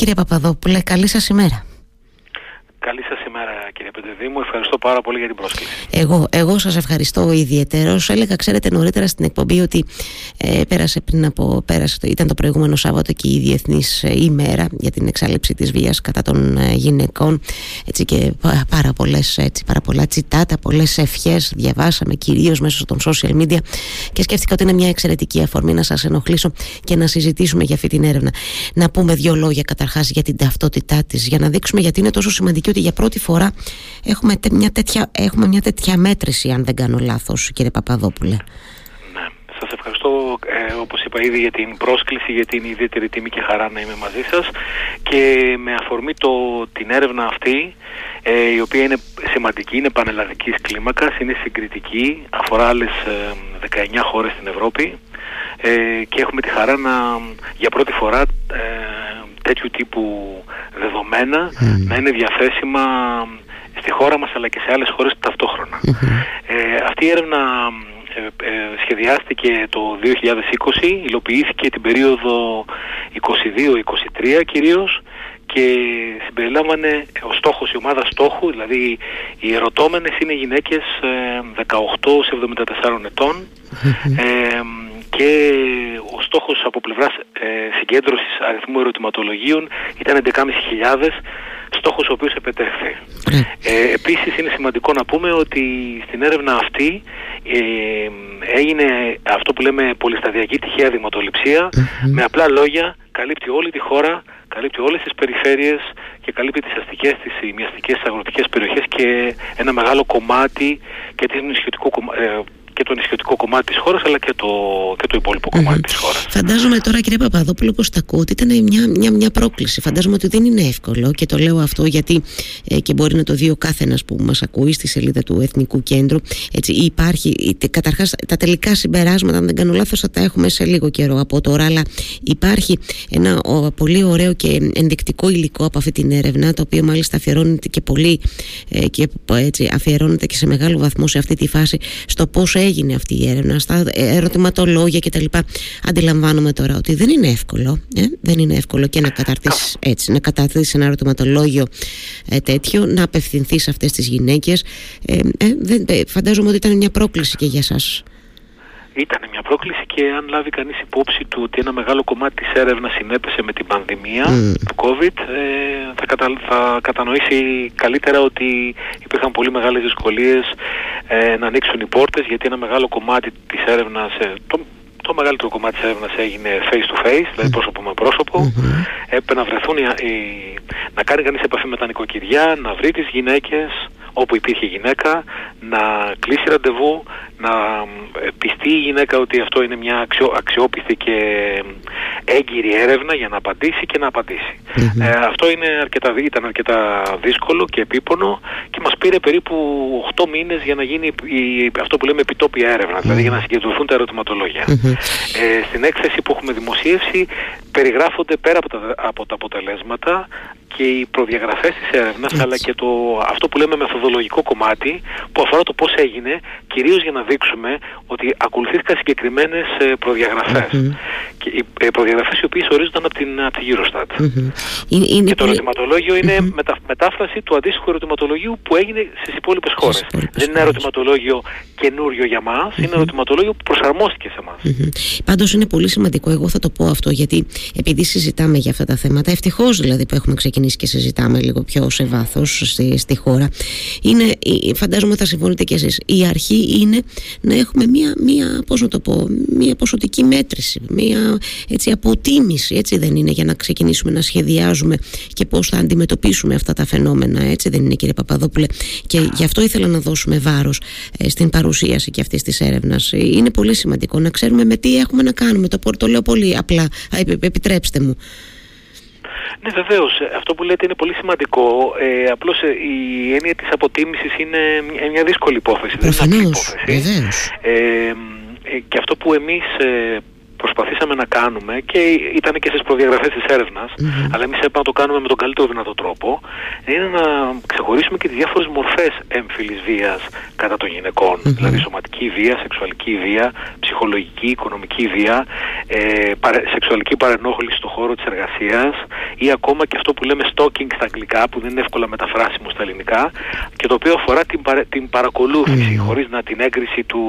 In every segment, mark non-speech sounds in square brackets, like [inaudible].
Κύριε Παπαδόπουλε, καλή σας ημέρα. Καλή σας ημέρα κύριε Πεντεδήμου, ευχαριστώ πάρα πολύ για την πρόσκληση. Εγώ, εγώ σας ευχαριστώ ιδιαίτερος. Έλεγα, ξέρετε, νωρίτερα στην εκπομπή ότι ε, πέρασε πριν από, πέρασε, ήταν το προηγούμενο Σάββατο και η Διεθνής ε, ημέρα για την εξάλληψη της βίας κατά των ε, γυναικών έτσι και πάρα, πολλές, έτσι, πάρα πολλά τσιτάτα, πολλές ευχές διαβάσαμε κυρίως μέσω των social media και σκέφτηκα ότι είναι μια εξαιρετική αφορμή να σας ενοχλήσω και να συζητήσουμε για αυτή την έρευνα. Να πούμε δύο λόγια καταρχάς για την ταυτότητά της, για να δείξουμε γιατί είναι τόσο σημαντική ότι για πρώτη φορά έχουμε μια τέτοια, έχουμε μια τέτοια μέτρηση, αν δεν κάνω λάθος, κύριε Παπαδόπουλε. Ναι, σας ευχαριστώ, ε, όπως είπα ήδη, για την πρόσκληση, γιατί είναι ιδιαίτερη τιμή και χαρά να είμαι μαζί σας. Και με αφορμή το, την έρευνα αυτή, ε, η οποία είναι σημαντική, είναι πανελλαδικής κλίμακας, είναι συγκριτική, αφορά άλλες 19 ε, χώρες στην Ευρώπη ε, και έχουμε τη χαρά να για πρώτη φορά τέτοιου τύπου δεδομένα να είναι διαθέσιμα στη χώρα μας αλλά και σε άλλες χώρες Ε, αυτή η έρευνα ε, ε, σχεδιάστηκε το 2020, υλοποιήθηκε την περίοδο 22-23 κυρίως και συμπεριλάμβανε ο στόχος, η ομάδα στόχου, δηλαδή οι ερωτώμενες είναι γυναίκες 18-74 ετών και ο στόχος από πλευράς ε, συγκέντρωσης αριθμού ερωτηματολογίων ήταν 11.500 στόχος ο οποίος επετέχθη. Ναι. Ε, επίσης είναι σημαντικό να πούμε ότι στην έρευνα αυτή ε, έγινε αυτό που λέμε πολυσταδιακή τυχαία με απλά λόγια καλύπτει όλη τη χώρα, καλύπτει όλες τις περιφέρειες και καλύπτει τις αστικές, τις ημιαστικές, τις αγροτικές περιοχές και ένα μεγάλο κομμάτι και της νησιωτικού ε, και το νησιωτικό κομμάτι της χώρας αλλά και το, και το υπόλοιπο mm-hmm. κομμάτι της χώρας. Φαντάζομαι τώρα κύριε Παπαδόπουλο πως τα ακούω ότι ήταν μια, μια, μια πρόκληση. Φαντάζομαι ότι δεν είναι εύκολο και το λέω αυτό γιατί ε, και μπορεί να το δει ο κάθε ένας που μας ακούει στη σελίδα του Εθνικού Κέντρου. Έτσι, υπάρχει, καταρχάς τα τελικά συμπεράσματα αν δεν κάνω λάθος θα τα έχουμε σε λίγο καιρό από τώρα αλλά υπάρχει ένα ο, πολύ ωραίο και ενδεικτικό υλικό από αυτή την έρευνα το οποίο μάλιστα αφιερώνεται και πολύ ε, και έτσι, αφιερώνεται και σε μεγάλο βαθμό σε αυτή τη φάση στο πώς έγινε αυτή η έρευνα, στα ερωτηματολόγια κτλ. Αντιλαμβάνομαι τώρα ότι δεν είναι εύκολο. Ε; Δεν είναι εύκολο και να καταρτήσεις έτσι, να καταρτήσεις ένα ερωτηματολόγιο ε, τέτοιο, να απευθυνθείς σε αυτές τις γυναίκες. Ε, ε, φαντάζομαι ότι ήταν μια πρόκληση και για εσά. Ήταν μια πρόκληση και αν λάβει κανείς υπόψη του ότι ένα μεγάλο κομμάτι της έρευνας συνέπεσε με την πανδημία του COVID ε, θα, κατα, θα κατανοήσει καλύτερα ότι υπήρχαν πολύ μεγάλες δυσκολίες ε, να ανοίξουν οι πόρτες γιατί ένα μεγάλο κομμάτι της έρευνας, ε, το, το μεγαλύτερο κομμάτι της έρευνας έγινε face to face, δηλαδή πρόσωπο με πρόσωπο. Έπρεπε να βρεθούν, οι, να κάνει κανείς επαφή με τα νοικοκυριά, να βρει τις γυναίκες όπου υπήρχε γυναίκα, να κλείσει ραντεβού, να πιστεί η γυναίκα ότι αυτό είναι μια αξιό, αξιόπιστη και έγκυρη έρευνα για να απαντήσει και να απαντησει Ε, αυτό είναι αρκετά, ήταν αρκετά δύσκολο και επίπονο και μας πήρε περίπου 8 μήνες για να γίνει η, αυτό που λέμε επιτόπια έρευνα, δηλαδή για να συγκεντρωθούν τα ερωτηματολόγια. Ε, στην έκθεση που έχουμε δημοσίευσει περιγράφονται πέρα από τα, από τα αποτελέσματα και οι προδιαγραφές της έρευνας αλλά και το, αυτό που λέμε μεθοδολογικό κομμάτι που αφορά το πώς έγινε κυρίως για να δείξουμε ότι ακολουθήθηκαν συγκεκριμένες ε, προδιαγραφές. Και οι ε, προδιαγραφές οι οποίες ορίζονταν από την, από τη Eurostat. Είναι, και το ερωτηματολόγιο είναι μετα, μετάφραση του αντίστοιχου ερωτηματολογίου που έγινε στις υπόλοιπες χώρες. δεν είναι ερωτηματολόγιο καινούριο για μας είναι ερωτηματολόγιο που προσαρμόστηκε σε εμάς Πάντως είναι πολύ σημαντικό εγώ θα το πω αυτό γιατί επειδή συζητάμε για αυτά τα θέματα ευτυχώς δηλαδή που έχουμε ξεκινήσει και συζητάμε λίγο πιο σε βάθος στη, στη χώρα είναι, φαντάζομαι θα συμφωνείτε κι εσείς η αρχή είναι να έχουμε μία, μία πώς να το πω μία ποσοτική μέτρηση μία έτσι, αποτίμηση έτσι δεν είναι για να ξεκινήσουμε να σχεδιάζουμε και πώς θα αντιμετωπίσουμε αυτά τα φαινόμενα έτσι δεν είναι κύριε Παπαδόπουλε. Και γι' αυτό ήθελα να δώσουμε βάρος ε, στην παρουσίαση και αυτής της έρευνας. Είναι πολύ σημαντικό να ξέρουμε με τι έχουμε να κάνουμε. Το, το λέω πολύ απλά επιτρέψτε μου ναι, βεβαίως. Αυτό που λέτε είναι πολύ σημαντικό. Ε, Απλώς ε, η έννοια της αποτίμησης είναι μια δύσκολη υπόθεση. Προφανώς. Ε, ε, και αυτό που εμείς ε, προσπαθήσαμε να κάνουμε και ήταν και στις προδιαγραφές της ερευνας αλλά εμείς έπρεπε να το κάνουμε με τον καλύτερο δυνατό τρόπο, είναι να ξεχωρίσουμε και τις διάφορες μορφές έμφυλης βίας κατά των γυναικών, δηλαδή σωματική βία, σεξουαλική βία, ψυχολογική, οικονομική βία, ε, σεξουαλική παρενόχληση στον χώρο της εργασίας ή ακόμα και αυτό που λέμε stalking στα αγγλικά που δεν είναι εύκολα μεταφράσιμο στα ελληνικά και το οποίο αφορά την, την παρακολούθηση χωρίς να την έγκριση του,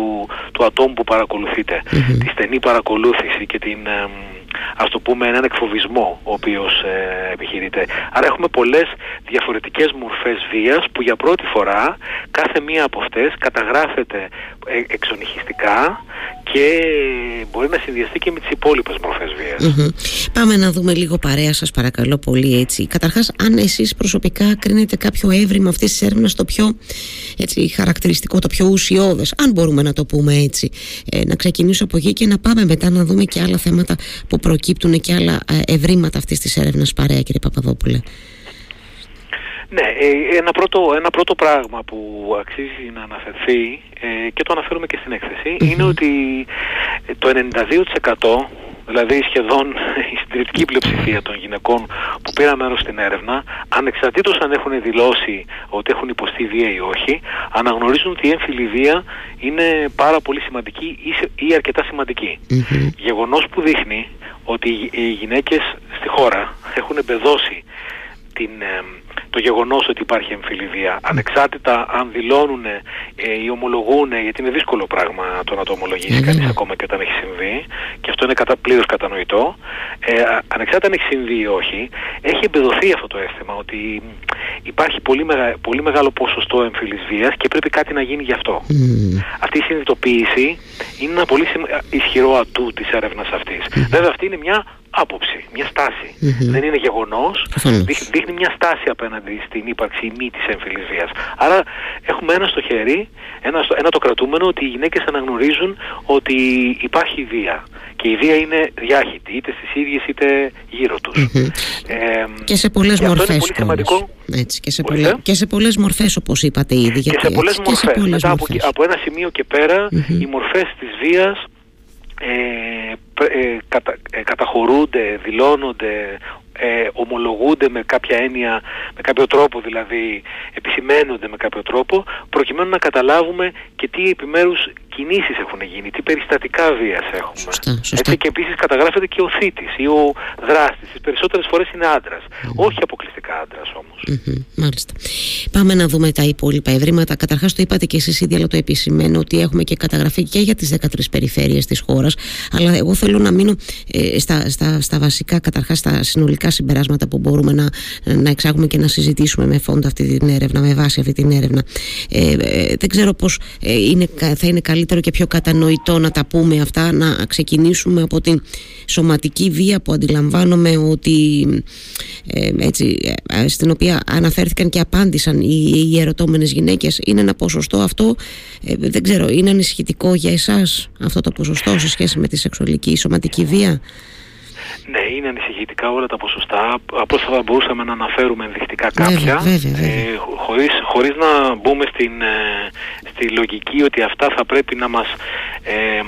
του ατόμου που παρακολουθείτε, τη στενή παρακολούθηση και την ας το πούμε έναν εκφοβισμό ο οποίος ε, επιχειρείται. Άρα έχουμε πολλές διαφορετικές μορφές βίας που για πρώτη φορά κάθε μία από αυτές καταγράφεται ε, εξονυχιστικά και μπορεί να συνδυαστεί και με τις υπόλοιπες μορφές Πάμε να δούμε λίγο παρέα σας παρακαλώ πολύ έτσι. Καταρχάς αν εσείς προσωπικά κρίνετε κάποιο έβριμα αυτής της έρευνας το πιο έτσι, χαρακτηριστικό, το πιο ουσιώδες αν μπορούμε να το πούμε έτσι. Ε, να ξεκινήσω από εκεί και να πάμε μετά να δούμε και άλλα θέματα που προκύπτουν και άλλα ε, ευρήματα αυτής της έρευνας παρέα κύριε Παπαδόπουλε. Ναι, ε, ένα πρώτο, ένα πρώτο πράγμα που αξίζει να αναφερθεί ε, και το αναφέρουμε και στην εκθεση είναι ότι το 92% δηλαδή σχεδόν [laughs] η συντριπτική πλειοψηφία των γυναικών που πήραν μέρος στην έρευνα, ανεξαρτήτως αν έχουν δηλώσει ότι έχουν υποστεί βία ή όχι, αναγνωρίζουν ότι η έμφυλη βία είναι πάρα πολύ σημαντική ή αρκετά σημαντική. Γεγονός που δείχνει ότι οι γυναίκες στη χώρα έχουν εμπεδώσει την, το γεγονός ότι υπάρχει εμφυλιβία ανεξάρτητα αν δηλώνουν ε, ή ομολογούν γιατί είναι δύσκολο πράγμα το να το ομολογήσει κανείς ακόμα και όταν έχει συμβεί και αυτό είναι κατα, πλήρως κατανοητό ε, ανεξάρτητα αν έχει συμβεί ή όχι έχει εμπεδοθεί αυτό το αίσθημα ότι υπάρχει πολύ, μεγα, πολύ μεγάλο ποσοστό εμφυλής βίας και πρέπει κάτι να γίνει γι' αυτό. Αυτή η συνειδητοποίηση είναι ένα πολύ ισχυρό ατού της έρευνας αυτής. Βέβαια αυτή είναι μια άποψη, μια σταση Δεν είναι γεγονός, δείχνει μια στάση απέναντι στην ύπαρξη ή μη της έμφυλης βίας. Άρα έχουμε ένα στο χέρι, ένα, ένα το κρατούμενο ότι οι γυναίκες αναγνωρίζουν ότι υπάρχει βία. Και η βία είναι διάχυτη, είτε στις ίδιες είτε γύρω τους. Ε, και σε πολλές και μορφές. πολύ σημαντικό. Έτσι, και, σε πολλές, και σε πολλές μορφές όπως είπατε ήδη. Και σε πολλές μορφές. Μετά Από, από ένα σημείο και πέρα οι μορφές της βίας ε, ε, κατα, ε, καταχωρούνται, δηλώνονται, ε, ομολογούνται με κάποια έννοια, με κάποιο τρόπο δηλαδή, επισημένονται με κάποιο τρόπο, προκειμένου να καταλάβουμε και τι επιμέρους κινήσεις έχουν γίνει, τι περιστατικά βίας έχουμε. Σωστά, σωστά. Έτσι, και επίσης καταγράφεται και ο θήτης ή ο δράστης. Τις περισσότερες φορές είναι άντρας. Όχι αποκλειστικά άντρας όμως. μάλιστα. Πάμε να δούμε τα υπόλοιπα ευρήματα. Καταρχάς το είπατε και εσείς ήδη, αλλά το επισημαίνω ότι έχουμε και καταγραφή και για τις 13 περιφέρειες της χώρας. Αλλά εγώ θέλω να μείνω ε, στα, στα, στα βασικά, καταρχάς στα συνολικά συμπεράσματα που μπορούμε να, να εξάγουμε και να συζητήσουμε με φόντα αυτή την έρευνα, με βάση αυτή την έρευνα. Ε, ε δεν ξέρω πώς ε, είναι, θα είναι καλύτερο και πιο κατανοητό να τα πούμε αυτά, να ξεκινήσουμε από την σωματική βία που αντιλαμβάνομαι ότι ε, έτσι, στην οποία αναφέρθηκαν και απάντησαν οι, οι ερωτώμενες γυναίκες. Είναι ένα ποσοστό αυτό, δεν ξέρω, είναι ανησυχητικό για εσάς αυτό το ποσοστό σε σχέση με τη σεξουαλική σωματική βία; Ναι, είναι ανησυχητικά όλα τα ποσοστά. Απλώς θα μπορούσαμε να αναφέρουμε ενδεικτικά κάποια, Ε, χωρίς, χωρίς να μπούμε στην, ε, στη λογική ότι αυτά θα πρέπει να μας, ε,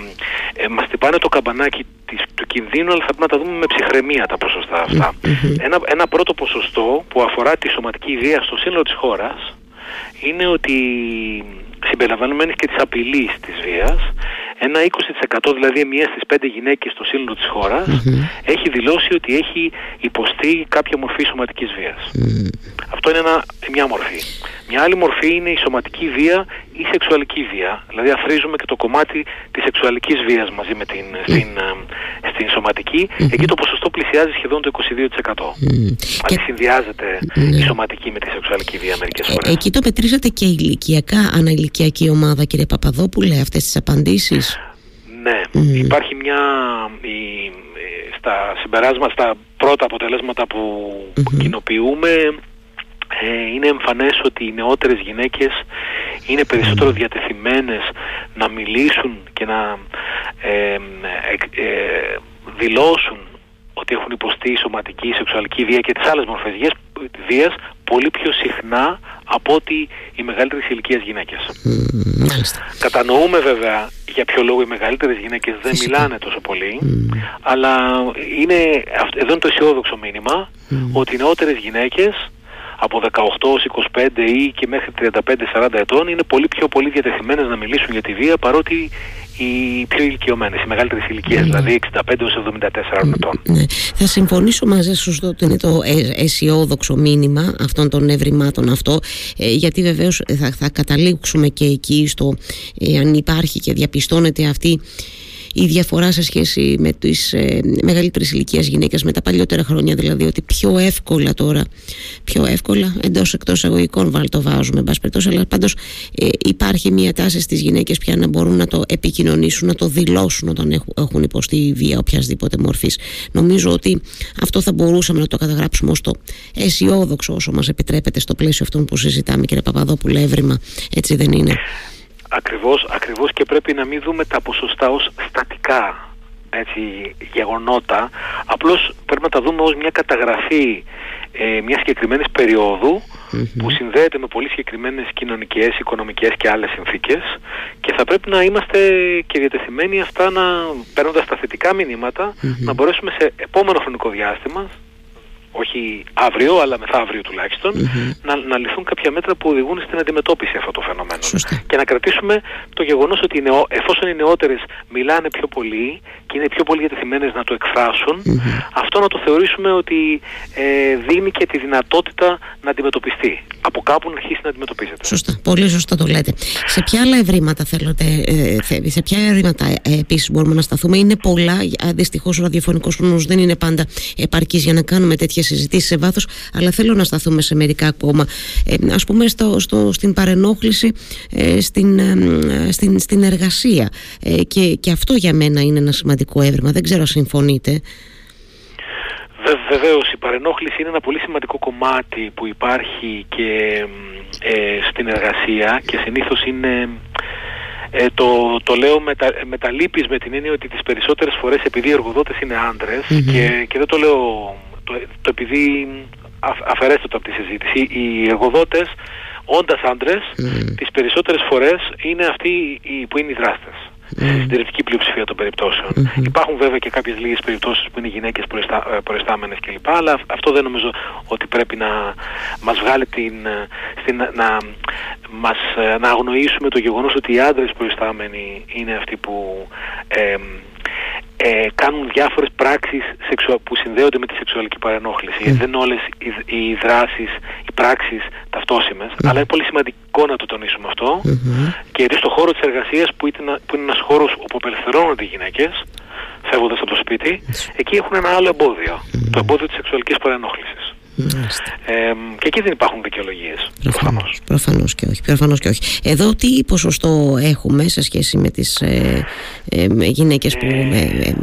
ε, μας τυπάνε το καμπανάκι της, του κινδύνου, αλλά θα πρέπει να τα δούμε με ψυχραιμία τα ποσοστά αυτά. Ένα, ένα πρώτο ποσοστό που αφορά τη σωματική βία στο σύνολο της χώρας είναι ότι συμπεριλαμβανομένης και της απειλής της βίας ένα 20% δηλαδή μία στις πέντε γυναίκες στο σύνολο της χωρας έχει δηλώσει ότι έχει υποστεί κάποια μορφή σωματικής βίας. Αυτό είναι ένα, μια μορφή. Μια άλλη μορφή είναι η σωματική βία ή η σεξουαλική βία. Δηλαδή αφρίζουμε και το κομμάτι της σεξουαλικής βίας μαζί με την, στην, ε, στην σωματική. Εκεί το ποσοστό πλησιάζει σχεδόν το 22%. Mm. συνδυάζεται η σωματική με τη σεξουαλική βία μερικές φορές. Ε, εκεί το μετρήσατε και ηλικιακά, αναηλικιακή ομάδα κύριε Παπαδόπουλε αυτές τις απαντήσεις; Ναι, υπάρχει μια... Η, στα συμπεράσματα, στα πρώτα αποτελέσματα που mm κοινοποιούμε ε, είναι εμφανές ότι οι νεότερες γυναίκες είναι περισσότερο διατεθειμένες να μιλήσουν και να ε, δηλώσουν ότι έχουν υποστεί σωματική, σεξουαλική βία και τις άλλες μορφές βίας πολύ πιο συχνά από ότι οι μεγαλύτερες ηλικίες γυναίκες. Κατανοούμε βέβαια για ποιο λόγο οι μεγαλύτερες γυναίκες δεν μιλάνε τόσο πολύ, αλλά είναι, εδώ είναι το αισιόδοξο μήνυμα ότι οι νεότερες γυναίκες από 18 ως 25 ή και μέχρι 35-40 ετών είναι πολύ πιο πολύ διατεθειμένες να μιλήσουν για τη βία παρότι οι πιο ηλικιωμένες, οι μεγαλύτερες ηλικίες, mm. δηλαδή 65 έως 74 ετών. Ναι. Θα συμφωνήσω μαζί σου ότι είναι το αισιόδοξο μήνυμα αυτών των ευρημάτων αυτό, ε, γιατί βεβαίως θα, θα καταλήξουμε και εκεί στο ε, αν υπάρχει και διαπιστώνεται αυτή η διαφορά σε σχέση με τις ε, μεγαλύτερες ηλικίες γυναίκες με τα παλιότερα χρόνια δηλαδή ότι πιο εύκολα τώρα πιο εύκολα εντός εκτός εγωικών βάλ το βάζουμε μπας αλλά πάντως ε, υπάρχει μια τάση στις γυναίκες πια να μπορούν να το επικοινωνήσουν να το δηλώσουν όταν έχουν υποστεί βία οποιασδήποτε μορφής. Νομίζω ότι αυτό θα μπορούσαμε να το καταγράψουμε ως το αισιόδοξο όσο μας επιτρέπεται στο πλαίσιο αυτών που συζητάμε κύριε Παπαδόπουλε έβριμα έτσι δεν είναι Ακριβώς, ακριβώς και πρέπει να μην δούμε τα ποσοστά ως στατικά έτσι, γεγονότα. Απλώς πρέπει να τα δούμε ως μια καταγραφή ε, μιας συγκεκριμένης που συνδέεται με πολύ συγκεκριμένες κοινωνικές, οικονομικές και άλλες συνθήκες. Και θα πρέπει να είμαστε και διατεθειμένοι αυτά να παίρνοντας τα θετικά να μπορέσουμε σε επόμενο χρονικό διάστημα όχι αύριο, αλλά μεθαύριο να, να λυθούν κάποια μέτρα που οδηγούν στην αντιμετώπιση αυτού του φαινομένου. Και να κρατήσουμε το γεγονός ότι νεο, εφόσον οι νεότερες μιλάνε πιο πολύ και είναι πιο πολύ διατεθειμένες να το εκφρασουν αυτό να το θεωρήσουμε ότι ε, δίνει και τη δυνατότητα να αντιμετωπιστεί. Από κάπου να αρχίσει να αντιμετωπίζεται. Σωστά. Πολύ σωστά το λέτε. Σε ποια άλλα ευρήματα θέλετε, ε, σε ποια ευρήματα ε, επίσης μπορούμε να σταθούμε; Είναι πολλά, δυστυχώς ο ραδιοφωνικός χρόνος δεν είναι πάντα επαρκής για να κάνουμε τέτοιες συζητήσεις σε βάθος, αλλά θέλω να σταθούμε σε μερικά ακόμα. Ε, Α πούμε στο, στο, στην παρενόχληση ε, στην, ε, στην, στην εργασία. Ε, και, και αυτό για μένα είναι ένα σημαντικό έβριμα. Δεν ξέρω αν συμφωνείτε. Βεβαίως, η παρενόχληση είναι ένα πολύ σημαντικό κομμάτι που υπάρχει και ε, στην εργασία και συνήθως είναι ε, το, το λέω με τα, με τα λύπης με την έννοια ότι τις περισσότερες φορές επειδή οι εργοδότες είναι και, και δεν το λέω το, το επειδή αφαιρέστε το από τη συζήτηση, οι εργοδότες όντας άντρες mm. τις περισσότερες φορές είναι αυτοί οι, που είναι οι δράστες. Mm. Στη συντηρητική πλειοψηφία των περιπτώσεων. Mm-hmm. Υπάρχουν βέβαια και κάποιες λίγες περιπτώσεις που είναι γυναίκες προϊστά, προϊστάμενες κλπ. Αλλά αυτό δεν νομίζω ότι πρέπει να μας βγάλει την, στην, να, μας, να αγνοήσουμε το γεγονός ότι οι άντρες προϊστάμενοι είναι αυτοί που ε, ε, κάνουν διάφορες πράξεις που συνδέονται με τη σεξουαλική παρενόχληση. Δεν είναι όλες οι, οι δράσεις, οι πράξεις ταυτόσιμες, αλλά είναι πολύ σημαντικό να το τονίσουμε αυτό. Και στον χώρο της εργασίας που, είναι, που είναι ένας χώρος όπου απελευθερώνονται οι γυναίκες, φεύγοντας από το σπίτι, εκεί έχουν ένα άλλο εμπόδιο, το εμπόδιο της σεξουαλικής παρενόχλησης. Ε, και εκεί δεν υπάρχουν δικαιολογίες. Προφανώς και όχι. Προφανώς και όχι. Εδώ τι ποσοστό έχουμε σε σχέση με τις ε, ε, γυναίκες που ε,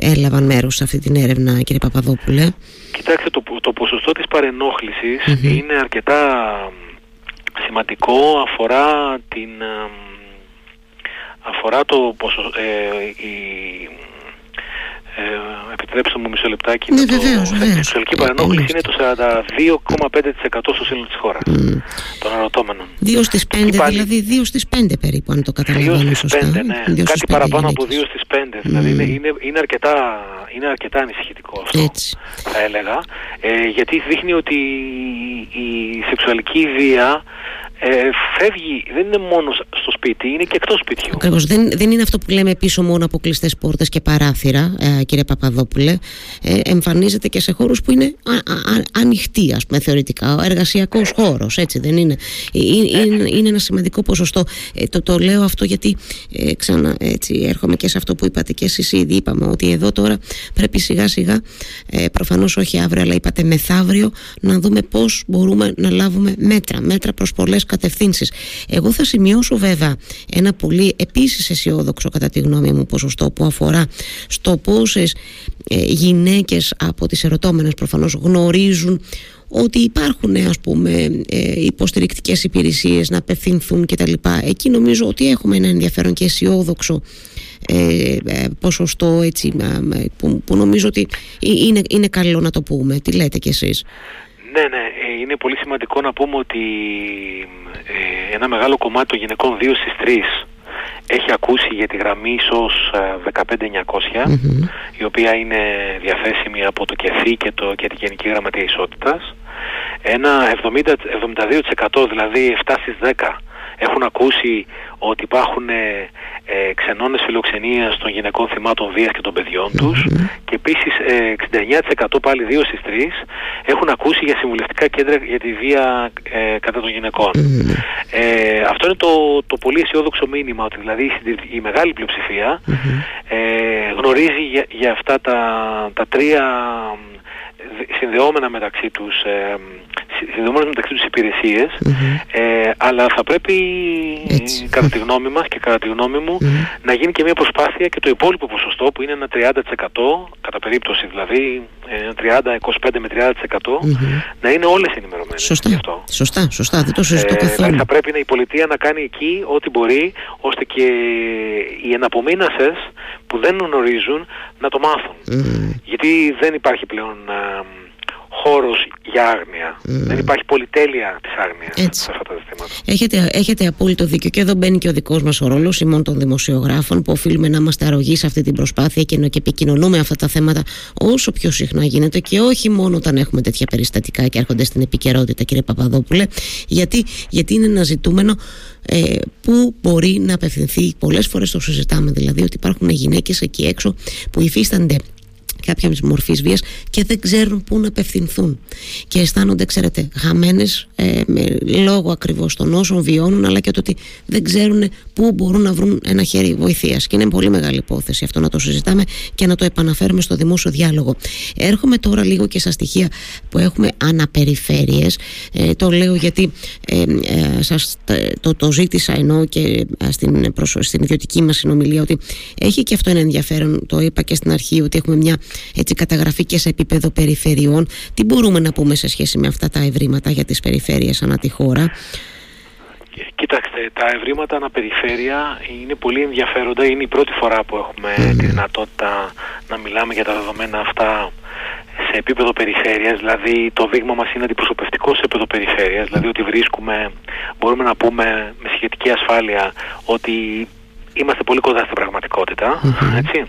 έλαβαν μέρος σε αυτή την έρευνα, κύριε Παπαδόπουλε; Κοιτάξτε, το, το ποσοστό της παρενοχληση είναι αρκετά σημαντικό. Αφορά την. Αφορά το ποσοστό, η, ε, επιτρέψτε μου μισό λεπτάκι. Ναι, βεβαίως, το, Η σεξουαλική παρενόχληση είναι το 42,5% στο σύνολο της χώρας mm. των ερωτώμενων. 2 στις 5, δηλαδή 2 στις 5 περίπου, αν το καταλαβαίνω σωστά. 5, ναι. Κάτι παραπάνω από 2 στις 5. Δηλαδή είναι, είναι, είναι, αρκετά, είναι αρκετά ανησυχητικό αυτό, Έτσι. θα έλεγα. Ε, γιατί δείχνει ότι η σεξουαλική βία ε, φεύγει, δεν είναι μόνο στο σπίτι, είναι και εκτός σπιτιού. Ακριβώς, δεν, δεν είναι αυτό που λέμε πίσω μόνο από κλειστές πόρτες και παράθυρα, ε, κύριε Παπαδόπουλε. Ε, εμφανίζεται και σε χώρους που είναι α, α, ανοιχτοί, ας πούμε, θεωρητικά. Ο εργασιακός ε. χώρος, έτσι δεν είναι. Ε, είναι, είναι ένα σημαντικό ποσοστό. Ε, το, το λέω αυτό γιατί ε, ξανά έτσι, έρχομαι και σε αυτό που είπατε και εσείς ήδη είπαμε, ότι εδώ τώρα πρέπει σιγά σιγά, ε, προφανώς όχι αύριο, αλλά είπατε μεθαύριο, να δούμε πώς μπορούμε να λάβουμε μέτρα, μέτρα προς πολλές κατευθύνσεις. Εγώ θα σημειώσω βέβαια ένα πολύ επίσης αισιόδοξο κατά τη γνώμη μου ποσοστό που αφορά στο πόσες ε, γυναίκες από τις ερωτώμενες προφανώς γνωρίζουν ότι υπάρχουν ας πούμε ε, υποστηρικτικές υπηρεσίες να απευθυνθούν κτλ. Εκεί νομίζω ότι έχουμε ένα ενδιαφέρον και αισιόδοξο ε, ε ποσοστό έτσι, που, που νομίζω ότι είναι, είναι καλό να το πούμε. Τι λέτε κι εσείς; Ναι, ναι. Ε, είναι πολύ σημαντικό να πούμε ότι ε, ένα μεγάλο κομμάτι των γυναικών 2 στις 3 έχει ακούσει για τη γραμμή ίσως 15900 η οποία είναι διαθέσιμη από το ΚΕΘΗ και, το, και τη Γενική Γραμματεία Ισότητας ένα 70, 72% δηλαδή 7 στις 10 έχουν ακούσει ότι υπάρχουν ε, ε, ξενώνες φιλοξενίας των γυναικών θυμάτων βίας και των παιδιών τους και επίσης ε, 69% πάλι 2 στις 3 έχουν ακούσει για συμβουλευτικά κέντρα για τη βία ε, κατά των γυναικών. Ε, αυτό είναι το, το πολύ αισιόδοξο μήνυμα ότι δηλαδή η μεγάλη πλειοψηφία ε, γνωρίζει για, για αυτά τα, τα τρία συνδεόμενα μεταξύ τους ε, συνδεόμενες μεταξύ τους υπηρεσιες ε, αλλά θα πρέπει Έτσι. κατά τη γνώμη μας και κατά τη γνώμη μου να γίνει και μια προσπάθεια και το υπόλοιπο ποσοστό που είναι ένα 30% κατά περίπτωση δηλαδή ένα 30, 25 με 30% να είναι όλες ενημερωμένες σωστά, αυτό. σωστά, σωστά, δεν το συζητώ ε, καθόλου. θα πρέπει να η πολιτεία να κάνει εκεί ό,τι μπορεί ώστε και οι εναπομείνασες που δεν γνωρίζουν να το μάθουν. Γιατί δεν υπάρχει πλέον χώρος για άγνοια. Δεν υπάρχει πολυτέλεια της άγνοιας σε αυτά τα ζητήματα. Έχετε, έχετε απόλυτο δίκιο και εδώ μπαίνει και ο δικός μας ο ρόλος ημών των δημοσιογράφων που οφείλουμε να είμαστε αρρωγοί σε αυτή την προσπάθεια και να και επικοινωνούμε αυτά τα θέματα όσο πιο συχνά γίνεται και όχι μόνο όταν έχουμε τέτοια περιστατικά και έρχονται στην επικαιρότητα κύριε Παπαδόπουλε γιατί, γιατί είναι ένα ζητούμενο ε, που μπορεί να απευθυνθεί πολλές φορές το συζητάμε δηλαδή ότι υπάρχουν γυναίκες εκεί έξω που υφίστανται κάποια μορφής βίας και δεν ξέρουν πού να απευθυνθούν. Και αισθάνονται, ξέρετε, χαμένε ε, με λόγω ακριβώς των όσων βιώνουν, αλλά και το ότι δεν ξέρουν πού μπορούν να βρουν ένα χέρι βοηθείας. Και είναι πολύ μεγάλη υπόθεση αυτό να το συζητάμε και να το επαναφέρουμε στο δημόσιο διάλογο. Έρχομαι τώρα λίγο και στα στοιχεία που έχουμε αναπεριφέρειες. Ε, το λέω γιατί ε, ε, σας το, το ζήτησα ενώ και ε, στην, στην ιδιωτική μας συνομιλία ότι έχει και αυτό ένα ενδιαφέρον. Το είπα και στην αρχή ότι έχουμε μια έτσι, καταγραφή και σε επίπεδο περιφερειών. Τι μπορούμε να πούμε σε σχέση με αυτά τα ευρήματα για τις περιφέρειες ανά τη χώρα; Κοιτάξτε, τα ευρήματα αναπεριφέρεια είναι πολύ ενδιαφέροντα. Είναι η πρώτη φορά που έχουμε τη δυνατότητα να μιλάμε για τα δεδομένα αυτά σε επίπεδο περιφέρειας, δηλαδή το δείγμα μας είναι αντιπροσωπευτικό σε επίπεδο περιφέρειας, δηλαδή ότι βρίσκουμε, μπορούμε να πούμε με σχετική ασφάλεια ότι είμαστε πολύ κοντά στην πραγματικότητα, έτσι.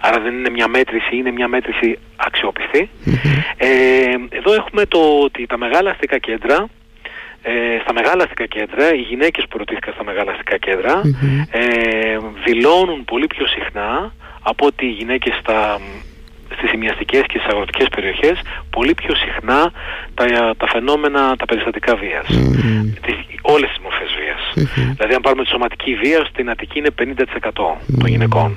Άρα δεν είναι μια μέτρηση, είναι μια μέτρηση Ε, εδώ έχουμε το ότι τα μεγάλα αστικά κέντρα, ε, στα μεγάλα αστικά κέντρα, οι γυναίκες που ρωτήθηκαν στα μεγάλα αστικά κέντρα, ε, δηλώνουν πολύ πιο συχνά από ότι οι γυναίκες στα στις ημιαστικές και στις αγροτικές περιοχές πολύ πιο συχνά τα, τα φαινόμενα, τα περιστατικά βίας. Mm. Τις, όλες τις μορφές βίας. Δηλαδή αν πάρουμε τη σωματική βία στην Αττική είναι 50% των γυναικών.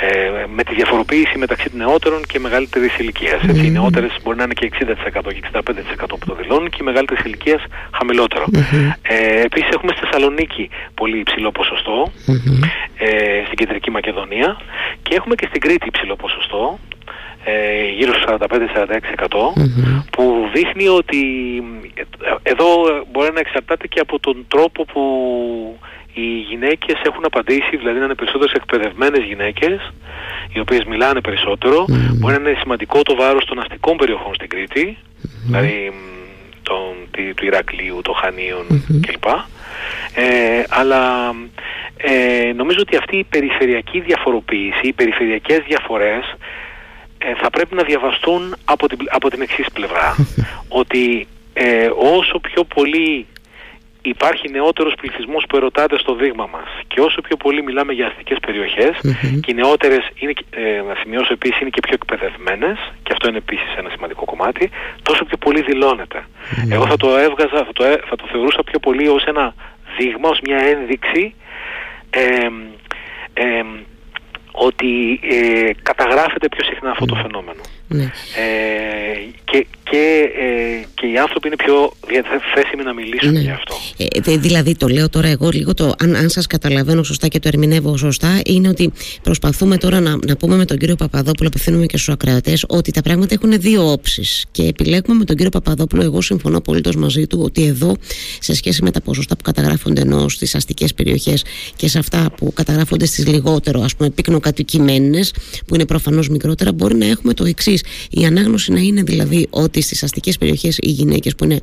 Ε, με τη διαφοροποίηση μεταξύ των νεότερων και μεγαλύτερης ηλικίας. Έτσι, οι νεότερες μπορεί να είναι και 60% και 65% που το δηλώνουν και οι μεγαλύτερες ηλικίας χαμηλότερο. Ε, επίσης έχουμε στη Θεσσαλονίκη πολύ υψηλό ποσοστό, ε, στην Κεντρική Μακεδονία και έχουμε και στην Κρήτη υψηλό ποσοστό, ε, γύρω στο 45-46% που δείχνει ότι ε, εδώ μπορεί να εξαρτάται και από τον τρόπο που οι γυναίκες έχουν απαντήσει, δηλαδή να είναι περισσότερες εκπαιδευμένες γυναίκες οι οποίες μιλάνε περισσότερο. Μπορεί να είναι σημαντικό το βάρος των αστικών περιοχών στην Κρήτη, δηλαδή τον, του Ηρακλείου, των Χανίων κλπ. Ε, αλλά ε, νομίζω ότι αυτή η περιφερειακή διαφοροποίηση, οι περιφερειακές διαφορές ε, θα πρέπει να διαβαστούν από την, από την εξής πλευρά. [laughs] ότι ε, όσο πιο πολύ υπάρχει νεότερος πληθυσμός που ερωτάται στο δείγμα μας και όσο πιο πολύ μιλάμε για αστικές και οι νεότερες, είναι, ε, να σημειώσω επίσης, είναι και πιο εκπαιδευμένες και αυτό είναι επίσης ένα σημαντικό κομμάτι, τόσο πιο πολύ δηλώνεται. Εγώ θα το έβγαζα, θα το, ε, θα το θεωρούσα πιο πολύ ως ένα δείγμα, ως μια ένδειξη ε, ότι ε, καταγράφεται πιο συχνά αυτό το φαινόμενο. Ναι. Ε, και, και, ε, και οι άνθρωποι είναι πιο διαθέσιμοι να μιλήσουν ναι. για αυτό. Ε, δηλαδή το λέω τώρα εγώ λίγο το, αν, αν σας καταλαβαίνω σωστά και το ερμηνεύω σωστά είναι ότι προσπαθούμε τώρα να, να πούμε με τον κύριο Παπαδόπουλο απευθύνουμε και στους ακροατές ότι τα πράγματα έχουν δύο όψεις και επιλέγουμε με τον κύριο Παπαδόπουλο εγώ συμφωνώ απολύτως μαζί του ότι εδώ σε σχέση με τα ποσοστά που καταγράφονται ενώ στις αστικές περιοχές και σε αυτά που καταγράφονται στις λιγότερο ας πούμε πυκνοκατοικημένες που είναι προφανώς μικρότερα μπορεί να έχουμε το εξής Η ανάγνωση να είναι δηλαδή ότι στις αστικές περιοχές οι γυναίκες που είναι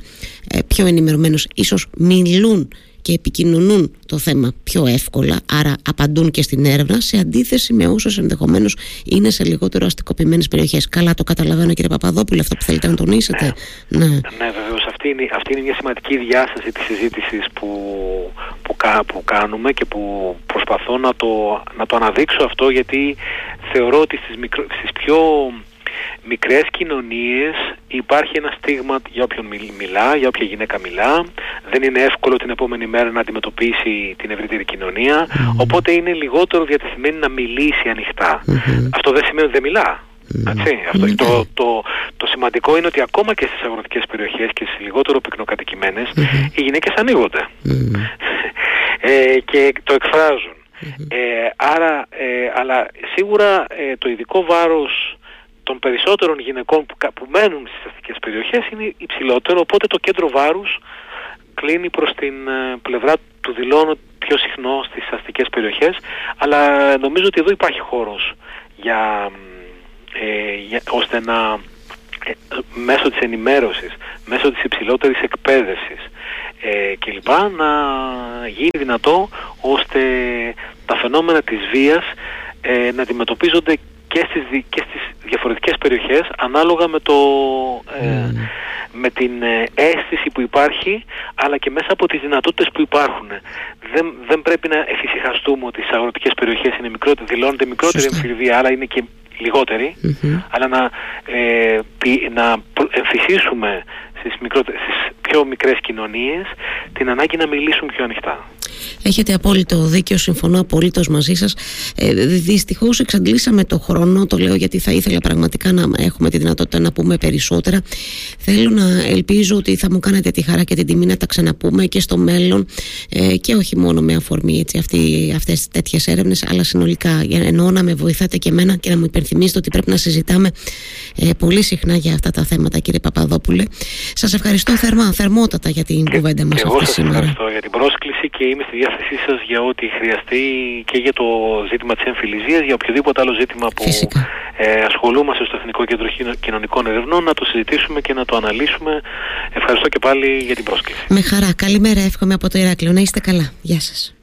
ε, πιο ενημερωμένες ίσως μιλούν και επικοινωνούν το θέμα πιο εύκολα, άρα απαντούν και στην έρευνα, σε αντίθεση με όσου ενδεχομένως είναι σε λιγότερο αστικοποιημένες περιοχές. Καλά, το καταλαβαίνω, κύριε Παπαδόπουλο, αυτό που θέλετε να τονίσετε. Ναι, ναι. ναι βεβαίως. Αυτή είναι, αυτή είναι μια σημαντική διάσταση της συζήτησης που, που, που κάνουμε και που προσπαθώ να το, να το αναδείξω αυτό, γιατί θεωρώ ότι στις στις πιο μικρές κοινωνίες υπάρχει ένα στίγμα για όποιον μιλά, για όποια γυναίκα μιλά. Δεν είναι εύκολο την επόμενη μέρα να αντιμετωπίσει την ευρύτερη οπότε είναι λιγότερο διατεθειμένη να μιλήσει Αυτό δεν σημαίνει ότι δεν μιλά. Αυτό, ναι. το, το, το σημαντικό είναι ότι ακόμα και στις αγροτικές περιοχές και στις λιγότερο πυκνοκατοικημένες οι γυναίκες ανοίγονται ε, και το εκφράζουν. Ε, άρα, ε, αλλά σίγουρα ε, το ειδικό βάρος των περισσότερων γυναικών που, που μένουν στις αστικές περιοχές είναι υψηλότερο, οπότε το κέντρο βάρους κλείνει προς την ε, πλευρά του δηλώνω πιο συχνό στις αστικές περιοχές, αλλά νομίζω ότι εδώ υπάρχει χώρος για, ε, για ώστε να ε, μέσω της ενημέρωσης, μέσω της υψηλότερης εκπαίδευσης ε, κλπ. να γίνει δυνατό ώστε τα φαινόμενα της βίας ε, να αντιμετωπίζονται και στις, και στις διαφορετικές περιοχές ανάλογα με, το, ε, ναι, ναι. με την ε, αίσθηση που υπάρχει αλλά και μέσα από τις δυνατότητες που υπάρχουν. Δεν, δεν πρέπει να εφησυχαστούμε ότι στις αγροτικές περιοχές είναι μικρότερη, δηλώνεται μικρότερη εμφυλβία αλλά είναι και λιγοτερη αλλά να, ε, να εμφυσίσουμε στις, στις πιο μικρές κοινωνίες την ανάγκη να μιλήσουν πιο ανοιχτά. Έχετε απόλυτο δίκιο, συμφωνώ απολύτως μαζί σας. Ε, Δυστυχώς εξαντλήσαμε το χρόνο, το λέω γιατί θα ήθελα πραγματικά να έχουμε τη δυνατότητα να πούμε περισσότερα. Θέλω να ελπίζω ότι θα μου κάνετε τη χαρά και την τιμή να τα ξαναπούμε και στο μέλλον ε, και όχι μόνο με αφορμή έτσι, αυτή, αυτές τέτοιες έρευνες αλλά συνολικά εννοώ να με βοηθάτε και εμένα και να μου υπενθυμίσετε ότι πρέπει να συζητάμε ε, πολύ συχνά για αυτά τα θέματα κύριε Παπαδόπουλε. Σας ευχαριστώ θερμά, θερμότατα για την κουβέντα μας αυτή σήμερα. ευχαριστώ για την πρόσκληση και είμαι στη διάθεσή σας για ό,τι χρειαστεί και για το ζήτημα της εμφυλιζίας, για οποιοδήποτε άλλο ζήτημα που ε, ασχολούμαστε στο Εθνικό Κέντρο Κοινωνικών Ερευνών, να το συζητήσουμε και να το αναλύσουμε. Ευχαριστώ και πάλι για την πρόσκληση. Με χαρά. Καλημέρα, εύχομαι από το Ηράκλειο. Να είστε καλά. Γεια σας.